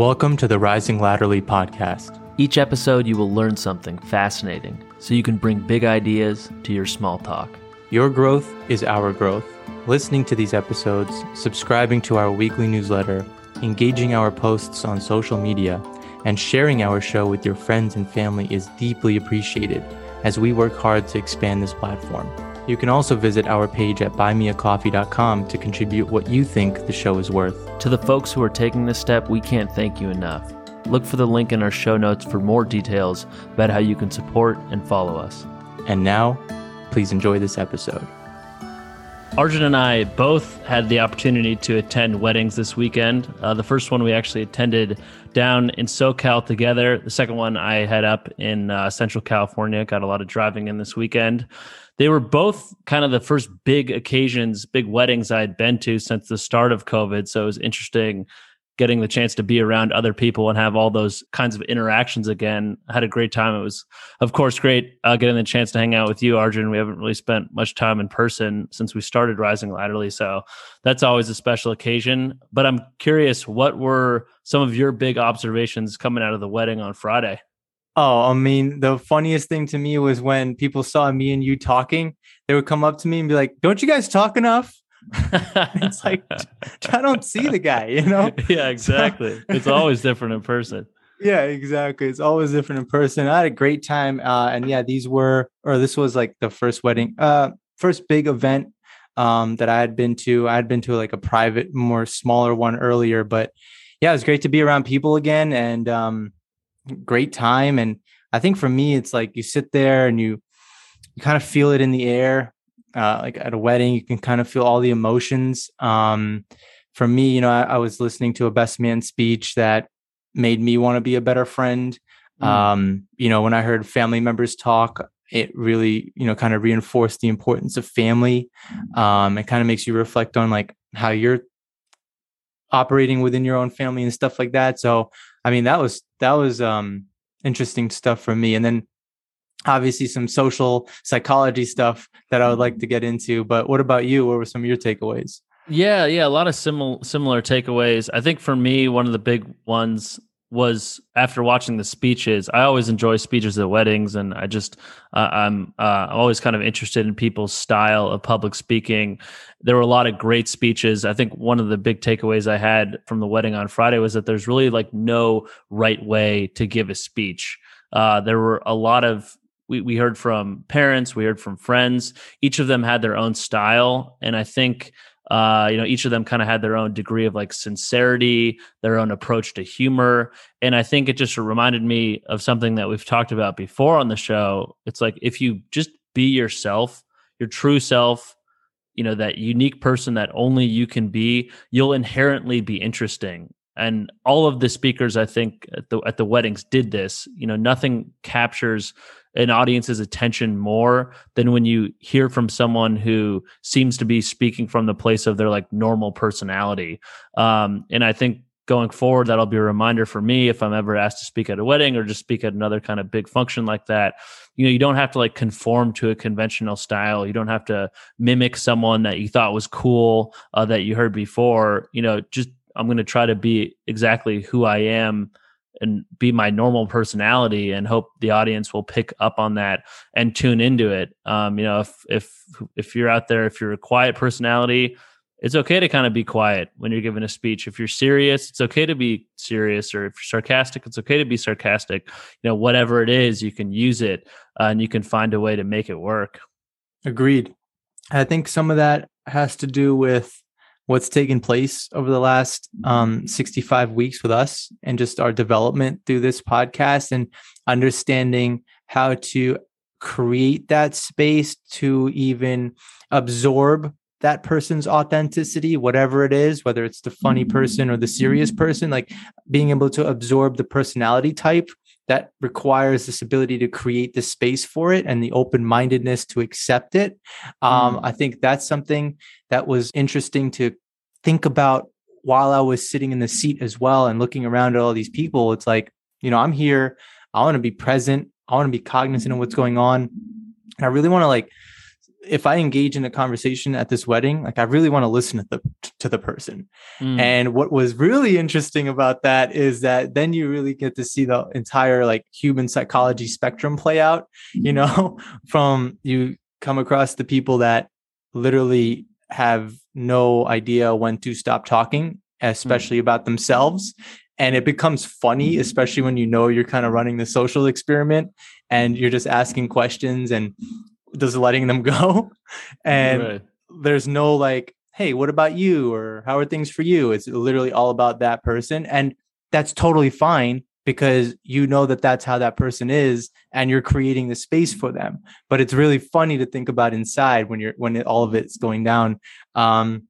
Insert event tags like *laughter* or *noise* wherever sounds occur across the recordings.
Welcome to the Rising Latterly podcast. Each episode, you will learn something fascinating so you can bring big ideas to your small talk. Your growth is our growth. Listening to these episodes, subscribing to our weekly newsletter, engaging our posts on social media, and sharing our show with your friends and family is deeply appreciated as we work hard to expand this platform. You can also visit our page at buymeacoffee.com to contribute what you think the show is worth. To the folks who are taking this step, we can't thank you enough. Look for the link in our show notes for more details about how you can support and follow us. And now, please enjoy this episode. Arjun and I both had the opportunity to attend weddings this weekend. Uh, the first one we actually attended down in SoCal together. The second one I had up in uh, Central California. Got a lot of driving in this weekend. They were both kind of the first big occasions, big weddings I had been to since the start of COVID. So it was interesting getting the chance to be around other people and have all those kinds of interactions again. I had a great time. It was, of course, great uh, getting the chance to hang out with you, Arjun. We haven't really spent much time in person since we started Rising Latterly. So that's always a special occasion. But I'm curious, what were some of your big observations coming out of the wedding on Friday? Oh, I mean, the funniest thing to me was when people saw me and you talking, they would come up to me and be like, Don't you guys talk enough? *laughs* it's like I don't see the guy, you know? *laughs* Yeah, exactly. it's always different in person. Yeah, exactly. It's always different in person. I had a great time. Uh, and yeah, these were or this was like the first wedding, uh, first big event um that I had been to. I had been to like a private, more smaller one earlier, but yeah, it was great to be around people again and um great time. And I think for me, it's like you sit there and you you kind of feel it in the air uh, like at a wedding, you can kind of feel all the emotions. Um, for me, you know, I, I, was listening to a best man speech that made me want to be a better friend. Mm. Um, you know, when I heard family members talk, it really, you know, kind of reinforced the importance of family. Um, it kind of makes you reflect on like how you're operating within your own family and stuff like that. So, I mean, that was that was um interesting stuff for me. And then obviously some social psychology stuff that I would like to get into. But what about you? What were some of your takeaways? Yeah, yeah, a lot of similar similar takeaways. I think for me, one of the big ones was after watching the speeches. I always enjoy speeches at weddings, and I just uh, I'm uh, always kind of interested in people's style of public speaking. There were a lot of great speeches. I think one of the big takeaways I had from the wedding on Friday was that there's really like no right way to give a speech. Uh, there were a lot of we, we heard from parents, we heard from friends. Each of them had their own style. And I think, uh, you know, each of them kind of had their own degree of like sincerity, their own approach to humor. And I think it just reminded me of something that we've talked about before on the show. It's like if you just be yourself, your true self, you know, that unique person that only you can be, you'll inherently be interesting and all of the speakers i think at the at the weddings did this you know nothing captures an audience's attention more than when you hear from someone who seems to be speaking from the place of their like normal personality. Um, and I think going forward, that'll be a reminder for me if I'm ever asked to speak at a wedding or just speak at another kind of big function like that. You know, you don't have to like conform to a conventional style. You don't have to mimic someone that you thought was cool uh, that you heard before. You know, just I'm going to try to be exactly who I am and be my normal personality and hope the audience will pick up on that and tune into it. Um, you know if if if you're out there if you're a quiet personality it's okay to kind of be quiet when you're giving a speech. If you're serious it's okay to be serious or if you're sarcastic it's okay to be sarcastic. You know whatever it is you can use it uh, and you can find a way to make it work. Agreed. I think some of that has to do with what's taken place over the last um, 65 weeks with us and just our development through this podcast and understanding how to create that space to even absorb that person's authenticity, whatever it is, whether it's the funny person or the serious person, like being able to absorb the personality type that requires this ability to create the space for it and the open mindedness to accept it. Um, mm. I think that's something that was interesting to think about while I was sitting in the seat as well and looking around at all these people. It's like, you know, I'm here. I want to be present. I want to be cognizant of what's going on. And I really want to like if I engage in a conversation at this wedding, like I really want to listen to the to the person. Mm. And what was really interesting about that is that then you really get to see the entire like human psychology spectrum play out, you know, *laughs* from you come across the people that literally have no idea when to stop talking, especially mm. about themselves. And it becomes funny, especially when you know you're kind of running the social experiment and you're just asking questions and just letting them *laughs* go. And right. there's no like, hey, what about you? Or how are things for you? It's literally all about that person. And that's totally fine because you know that that's how that person is and you're creating the space for them but it's really funny to think about inside when you're when it, all of it's going down um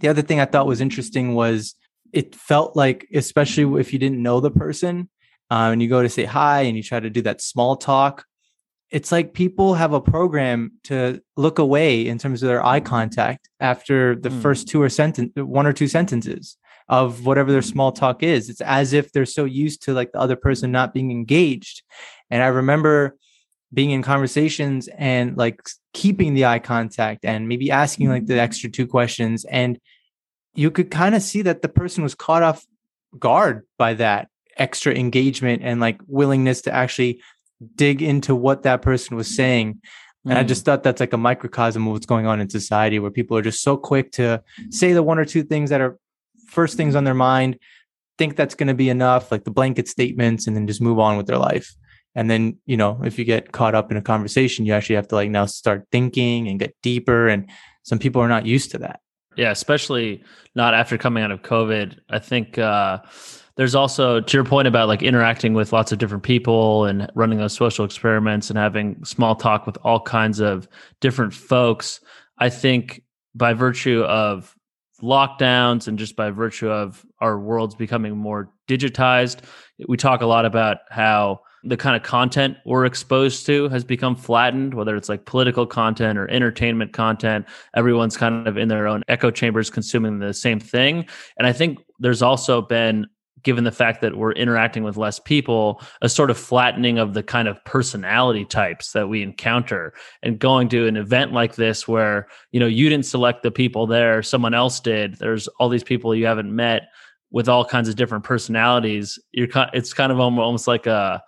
the other thing i thought was interesting was it felt like especially if you didn't know the person uh, and you go to say hi and you try to do that small talk it's like people have a program to look away in terms of their eye contact after the mm. first two or sentence one or two sentences of whatever their small talk is. It's as if they're so used to like the other person not being engaged. And i remember being in conversations and like keeping the eye contact and maybe asking like the extra two questions. And you could kind of see that the person was caught off guard by that extra engagement and like willingness to actually dig into what that person was saying. And mm. I just thought that's like a microcosm of what's going on in society where people are just so quick to say the one or two things that are first things on their mind, think that's going to be enough, like the blanket statements, and then just move on with their life. And then, you know, if you get caught up in a conversation, you actually have to like now start thinking and get deeper. And some people are not used to that. Yeah, especially not after coming out of COVID. I think, uh, there's also to your point about like interacting with lots of different people and running those social experiments and having small talk with all kinds of different folks i think by virtue of lockdowns and just by virtue of our worlds becoming more digitized we talk a lot about how the kind of content we're exposed to has become flattened, whether it's like political content or entertainment content. Everyone's kind of in their own echo chambers consuming the same thing. And I think there's also been given the fact that we're interacting with less people, a sort of flattening of the kind of personality types that we encounter. And going to an event like this where, you know, you didn't select the people there, someone else did. There's all these people you haven't met with all kinds of different personalities. You're it's kind of almost like a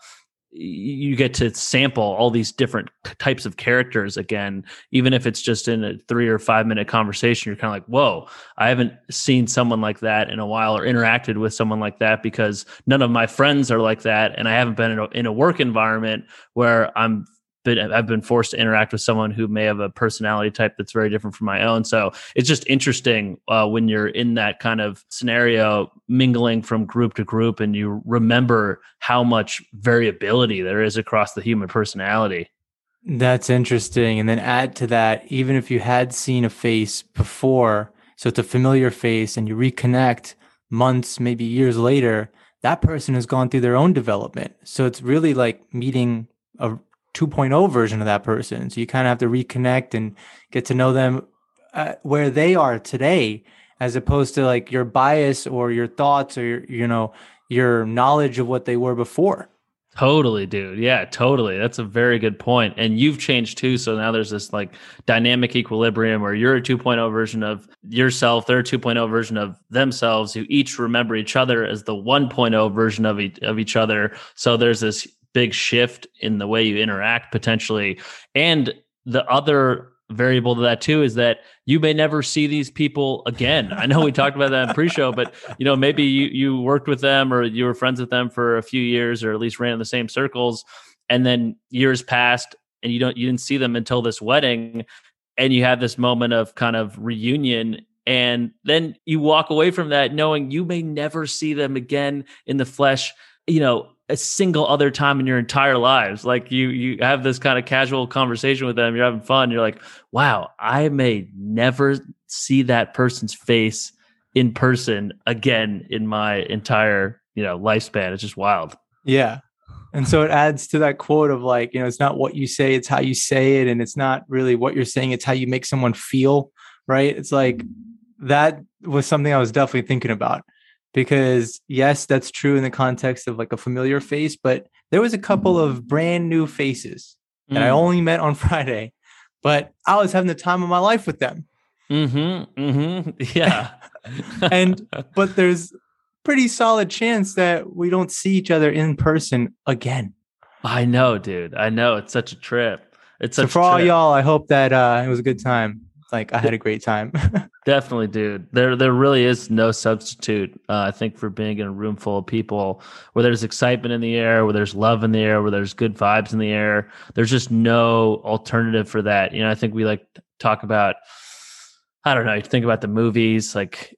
you get to sample all these different types of characters again even if it's just in a three or five minute conversation you're kind of like whoa i haven't seen someone like that in a while or interacted with someone like that because none of my friends are like that and i haven't been in a, in a work environment where i'm been I've been forced to interact with someone who may have a personality type that's very different from my own. So it's just interesting uh, when you're in that kind of scenario, mingling from group to group, and you remember how much variability there is across the human personality. That's interesting. And then add to that, even if you had seen a face before, so it's a familiar face, and you reconnect months, maybe years later, that person has gone through their own development. So it's really like meeting a 2.0 version of that person. So you kind of have to reconnect and get to know them uh, where they are today, as opposed to like your bias or your thoughts or your, you know your knowledge of what they were before. Totally, dude. Yeah, totally. That's a very good point. And you've changed too. So now there's this like dynamic equilibrium where you're a 2.0 version of yourself, they're a 2.0 version of themselves, who each remember each other as the 1.0 version of, e- of each other. So there's this big shift in the way you interact potentially. And the other variable to that too is that you may never see these people again. I know we *laughs* talked about that in pre-show, but you know maybe you you worked with them or you were friends with them for a few years or at least ran in the same circles, and then years passed and you don't you didn't see them until this wedding, and you have this moment of kind of reunion. And then you walk away from that knowing you may never see them again in the flesh. You know, a single other time in your entire lives. Like you you have this kind of casual conversation with them, you're having fun, you're like, "Wow, I may never see that person's face in person again in my entire, you know, lifespan." It's just wild. Yeah. And so it adds to that quote of like, you know, it's not what you say, it's how you say it and it's not really what you're saying, it's how you make someone feel, right? It's like that was something I was definitely thinking about because yes, that's true in the context of like a familiar face, but there was a couple of brand new faces that I mm. only met on *laughs* Friday, but I was having the time of my life with them. Mm-hmm. Mm-hmm. *laughs* Yeah. *laughs* and but there's pretty solid chance that we don't see each other in person again. I know, dude. I know. It's such a trip. It's so for all y'all, I hope that uh, it was a good time. Like I had a great time. *laughs* Definitely, dude. There, there really is no substitute. Uh, I think for being in a room full of people where there's excitement in the air, where there's love in the air, where there's good vibes in the air. There's just no alternative for that. You know, I think we like talk about. I don't know. You think about the movies, like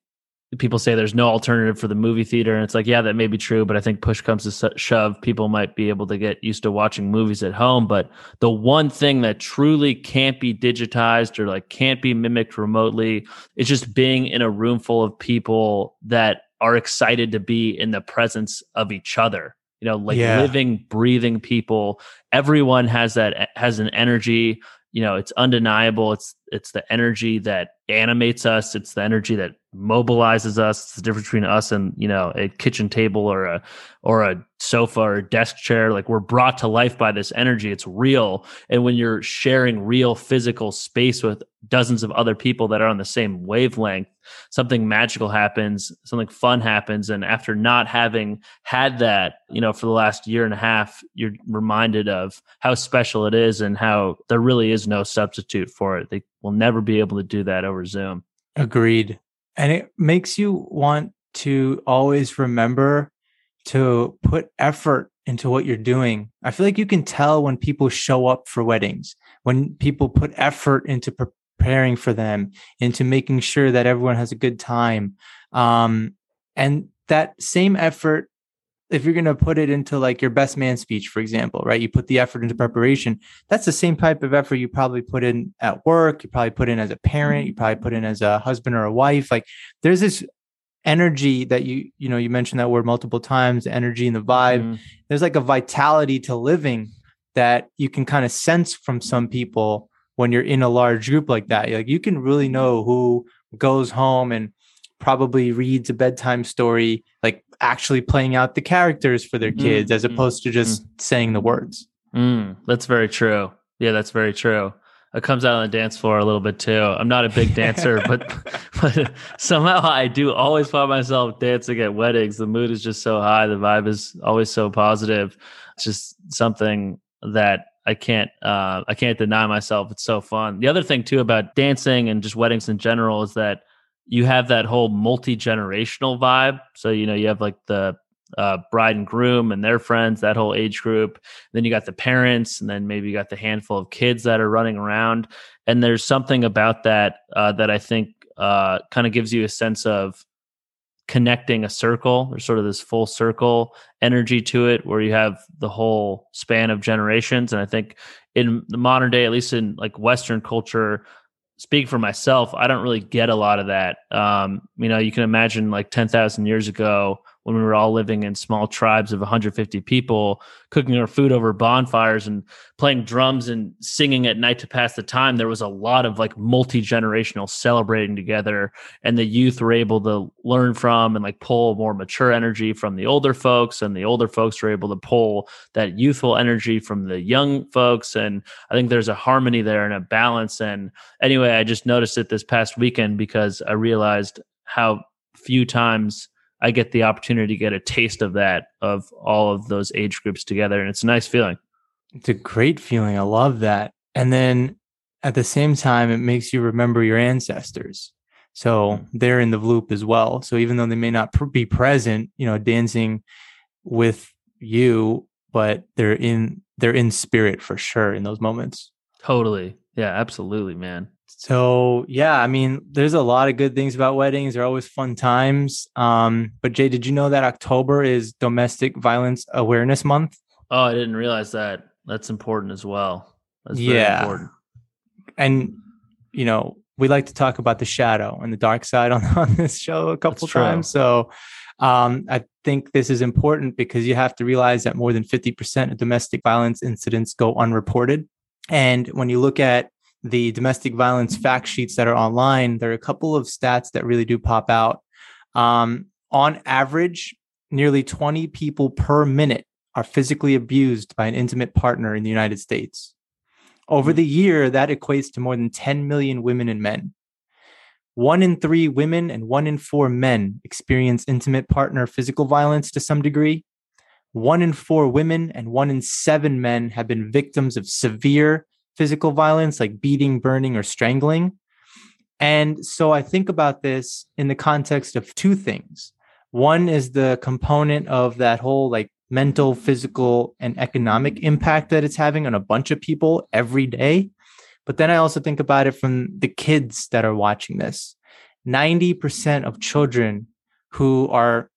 people say there's no alternative for the movie theater and it's like yeah that may be true but i think push comes to shove people might be able to get used to watching movies at home but the one thing that truly can't be digitized or like can't be mimicked remotely is just being in a room full of people that are excited to be in the presence of each other you know like yeah. living breathing people everyone has that eh, has an energy you know it's undeniable it's it's the energy that animates us it's the energy that mobilizes us. It's the difference between us and you know a kitchen table or a or a sofa or a desk chair. Like we're brought to life by this energy. It's real, and when you're sharing real physical space with dozens of other people that are on the same wavelength, something magical happens. Something fun happens, and after not having had that, you know, for the last year and a half, you're reminded of how special it is and how there really is no substitute for it. They will never be able to do that over Zoom. Agreed and it makes you want to always remember to put effort into what you're doing. I feel like you can tell when people show up for weddings, when people put effort into preparing for them, into making sure that everyone has a good time. Um, and that same effort if you're going to put it into like your best man speech, for example, right? You put the effort into preparation. That's the same type of effort you probably put in at work. You probably put in as a parent. You probably put in as a husband or a wife. Like there's this energy that you, you know, you mentioned that word multiple times, energy and the vibe. Mm-hmm. There's like a vitality to living that you can kind of sense from some people when you're in a large group like that. Like you can really know who goes home and probably reads a bedtime story like actually playing out the characters for their kids mm, as opposed to just mm. saying the words. Mm, that's very true. Yeah, that's very true. It comes out on the dance floor a little bit too. I'm not a big dancer, *laughs* but but somehow I do always find myself dancing at weddings. The mood is just so high. The vibe is always so positive. It's just something that I can't uh, I can't deny myself. It's so fun. The other thing too about dancing and just weddings in general is that you have that whole multi generational vibe. So, you know, you have like the uh, bride and groom and their friends, that whole age group. Then you got the parents, and then maybe you got the handful of kids that are running around. And there's something about that uh, that I think uh, kind of gives you a sense of connecting a circle. There's sort of this full circle energy to it where you have the whole span of generations. And I think in the modern day, at least in like Western culture, speak for myself, I don't really get a lot of that. Um, you know, you can imagine like 10,000 years ago, when we were all living in small tribes of 150 people, cooking our food over bonfires and playing drums and singing at night to pass the time, there was a lot of like multi generational celebrating together. And the youth were able to learn from and like pull more mature energy from the older folks. And the older folks were able to pull that youthful energy from the young folks. And I think there's a harmony there and a balance. And anyway, I just noticed it this past weekend because I realized how few times I get the opportunity to get a taste of that of all of those age groups together, and it's a nice feeling. It's a great feeling. I love that. And then at the same time, it makes you remember your ancestors. So they're in the loop as well. So even though they may not pr- be present, you know, dancing with you, but they're in they're in spirit for sure in those moments. Totally. Yeah, absolutely, man. So yeah, I mean, there's a lot of good things about weddings. They're always fun times. Um, but Jay, did you know that October is Domestic Violence Awareness Month? Oh, I didn't realize that. That's important as well. That's yeah. Important. And you know, we like to talk about the shadow and the dark side *laughs* on, on this show a couple times. So um, I think this is important because you have to realize that more than 50% of domestic violence incidents go unreported. And when you look at the domestic violence fact sheets that are online, there are a couple of stats that really do pop out. Um, on average, nearly 20 people per minute are physically abused by an intimate partner in the United States. Over the year, that equates to more than 10 million women and men. One in three women and one in four men experience intimate partner physical violence to some degree. One in four women and one in seven men have been victims of severe physical violence like beating, burning, or strangling. And so I think about this in the context of two things. One is the component of that whole like mental, physical, and economic impact that it's having on a bunch of people every day. But then I also think about it from the kids that are watching this. 90% of children who are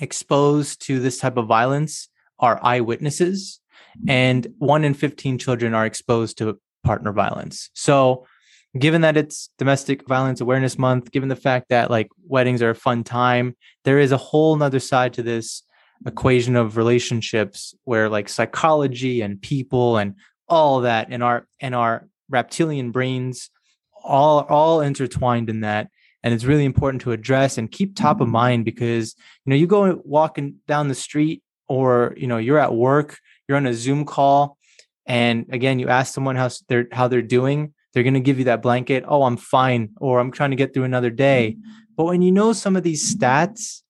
exposed to this type of violence are eyewitnesses, and one in 15 children are exposed to partner violence. So given that it's domestic violence awareness month given the fact that like weddings are a fun time there is a whole nother side to this equation of relationships where like psychology and people and all that in our in our reptilian brains all all intertwined in that and it's really important to address and keep top of mm-hmm. mind because you know you go walking down the street or you know you're at work you're on a zoom call and again you ask someone how they're how they're doing they're going to give you that blanket, oh, I'm fine, or I'm trying to get through another day. Mm-hmm. But when you know some of these stats,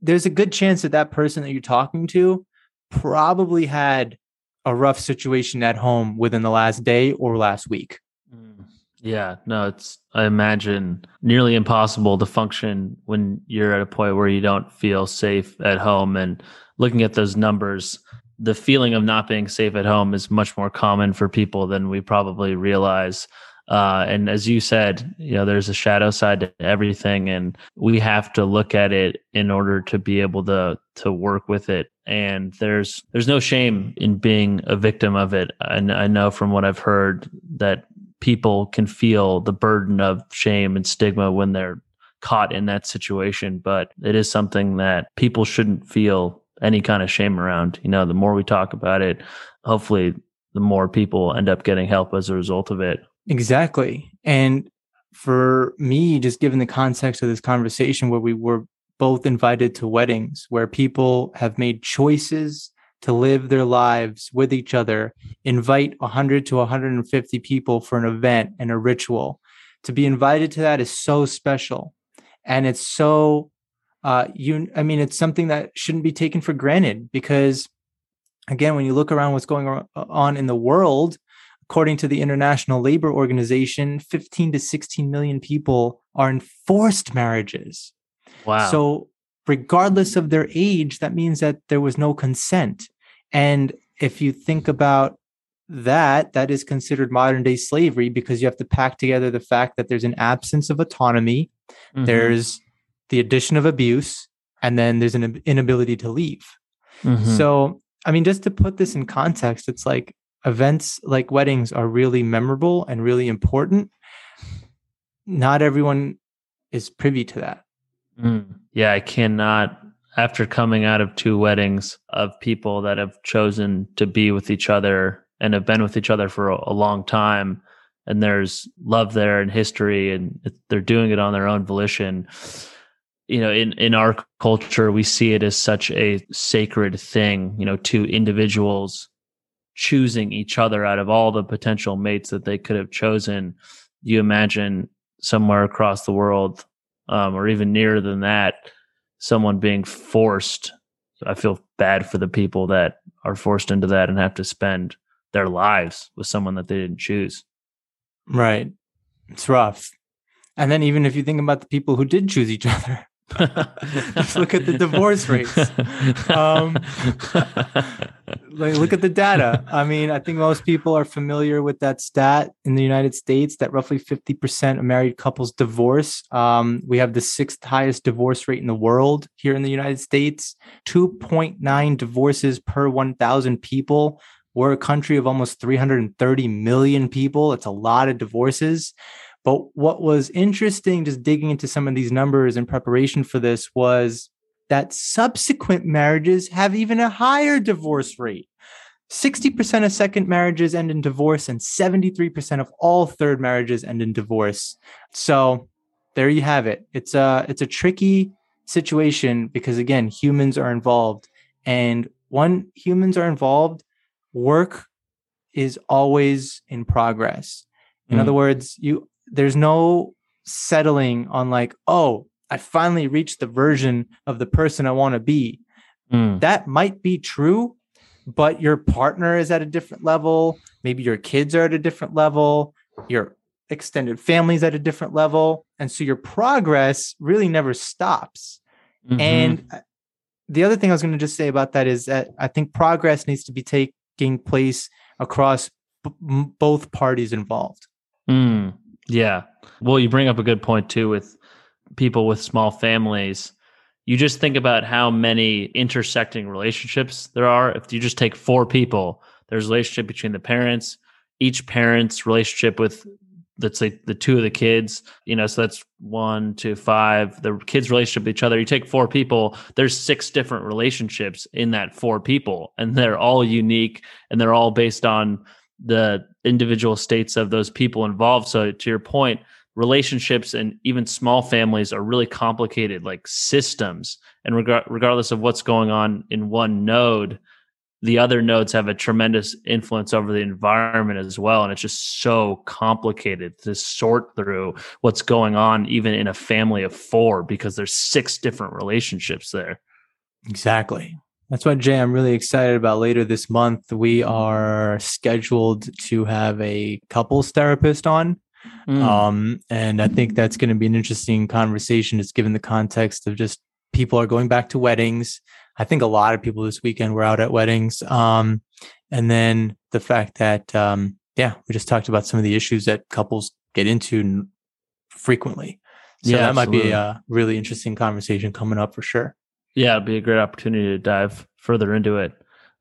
there's a good chance that that person that you're talking to probably had a rough situation at home within the last day or last week. Mm. Yeah, no, it's I imagine nearly impossible to function when you're at a point where you don't feel safe at home and looking at those numbers the feeling of not being safe at home is much more common for people than we probably realize. Uh, and as you said, you know, there's a shadow side to everything, and we have to look at it in order to be able to to work with it. And there's there's no shame in being a victim of it. And I know from what I've heard that people can feel the burden of shame and stigma when they're caught in that situation. But it is something that people shouldn't feel any kind of shame around. You know, the more we talk about it, hopefully the more people end up getting help as a result of it. Exactly. And for me, just given the context of this conversation where we were both invited to weddings where people have made choices to live their lives with each other, invite 100 to 150 people for an event and a ritual. To be invited to that is so special. And it's so uh, you, I mean, it's something that shouldn't be taken for granted because, again, when you look around what's going on in the world, according to the International Labor Organization, 15 to 16 million people are in forced marriages. Wow. So, regardless of their age, that means that there was no consent. And if you think about that, that is considered modern day slavery because you have to pack together the fact that there's an absence of autonomy, mm-hmm. there's the addition of abuse, and then there's an inability to leave. Mm-hmm. So, I mean, just to put this in context, it's like events like weddings are really memorable and really important. Not everyone is privy to that. Mm. Yeah, I cannot. After coming out of two weddings of people that have chosen to be with each other and have been with each other for a, a long time, and there's love there and history, and they're doing it on their own volition you know in in our culture we see it as such a sacred thing you know two individuals choosing each other out of all the potential mates that they could have chosen. You imagine somewhere across the world um, or even nearer than that someone being forced i feel bad for the people that are forced into that and have to spend their lives with someone that they didn't choose? Right. It's rough. And then even if you think about the people who did choose each *laughs* other just look at the divorce rates. Um, like, look at the data. I mean, I think most people are familiar with that stat in the United States that roughly 50% of married couples divorce. Um, we have the sixth highest divorce rate in the world here in the United States 2.9 divorces per 1,000 people. We're a country of almost 330 million people. It's a lot of divorces. But what was interesting, just digging into some of these numbers in preparation for this, was that subsequent marriages have even a higher divorce rate. 60% of second marriages end in divorce, and 73% of all third marriages end in divorce. So there you have it. It's a it's a tricky situation because again, humans are involved, and when humans are involved, work is always in progress. In mm. other words, you there's no settling on like, oh, I finally reached the version of the person I want to be. Mm. That might be true, but your partner is at a different level. Maybe your kids are at a different level. Your extended families at a different level. And so your progress really never stops. Mm-hmm. And uh, the other thing I was going to just say about that is that I think progress needs to be taking place across b- both parties involved. Mm, yeah. Well, you bring up a good point too with people with small families. You just think about how many intersecting relationships there are. If you just take four people, there's a relationship between the parents, each parent's relationship with let's say the two of the kids, you know, so that's one to five, the kids' relationship with each other. You take four people, there's six different relationships in that four people, and they're all unique and they're all based on the individual states of those people involved. So to your point, relationships and even small families are really complicated, like systems. And reg- regardless of what's going on in one node, the other nodes have a tremendous influence over the environment as well. And it's just so complicated to sort through what's going on, even in a family of four, because there's six different relationships there. Exactly. That's what Jay, I'm really excited about later this month. We are scheduled to have a couples therapist on. Mm. Um, and I think that's going to be an interesting conversation, just given the context of just people are going back to weddings I think a lot of people this weekend were out at weddings. Um, and then the fact that, um, yeah, we just talked about some of the issues that couples get into frequently. So yeah, that absolutely. might be a really interesting conversation coming up for sure. Yeah, it'd be a great opportunity to dive further into it,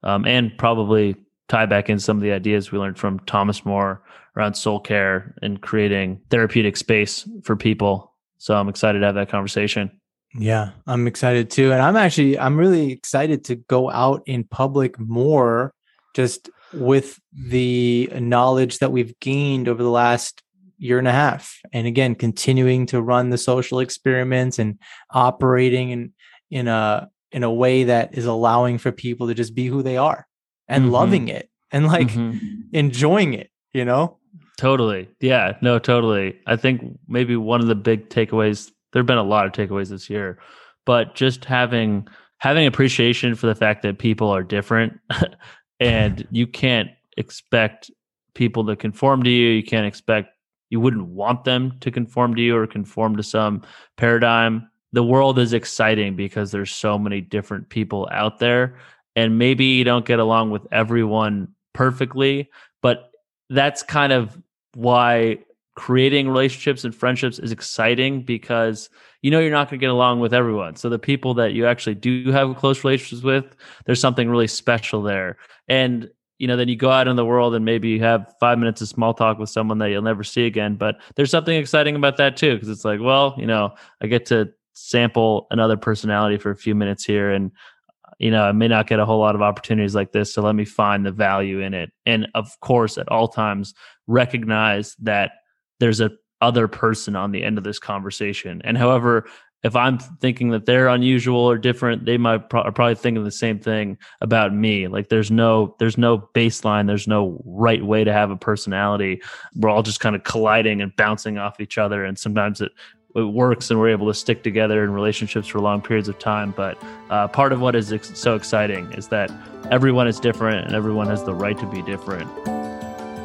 um, and probably tie back in some of the ideas we learned from Thomas Moore around soul care and creating therapeutic space for people. So I'm excited to have that conversation. Yeah, I'm excited too. And I'm actually I'm really excited to go out in public more just with the knowledge that we've gained over the last year and a half. And again, continuing to run the social experiments and operating in in a in a way that is allowing for people to just be who they are and mm-hmm. loving it and like mm-hmm. enjoying it, you know? Totally. Yeah, no, totally. I think maybe one of the big takeaways there have been a lot of takeaways this year, but just having having appreciation for the fact that people are different *laughs* and *laughs* you can't expect people to conform to you. You can't expect you wouldn't want them to conform to you or conform to some paradigm. The world is exciting because there's so many different people out there and maybe you don't get along with everyone perfectly, but that's kind of why creating relationships and friendships is exciting because you know you're not going to get along with everyone. So the people that you actually do have close relationships with, there's something really special there. And you know, then you go out in the world and maybe you have five minutes of small talk with someone that you'll never see again. But there's something exciting about that too, because it's like, well, you know, I get to sample another personality for a few minutes here and you know, I may not get a whole lot of opportunities like this. So let me find the value in it. And of course, at all times, recognize that there's a other person on the end of this conversation. And however, if I'm thinking that they're unusual or different, they might pro- are probably thinking the same thing about me. Like there's no there's no baseline, there's no right way to have a personality. We're all just kind of colliding and bouncing off each other, and sometimes it it works and we're able to stick together in relationships for long periods of time. But uh, part of what is ex- so exciting is that everyone is different and everyone has the right to be different.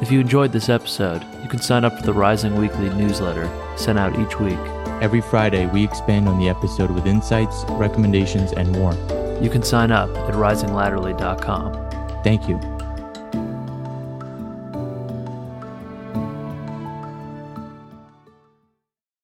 If you enjoyed this episode, you can sign up for the Rising Weekly newsletter sent out each week. Every Friday, we expand on the episode with insights, recommendations, and more. You can sign up at risinglatterly.com. Thank you.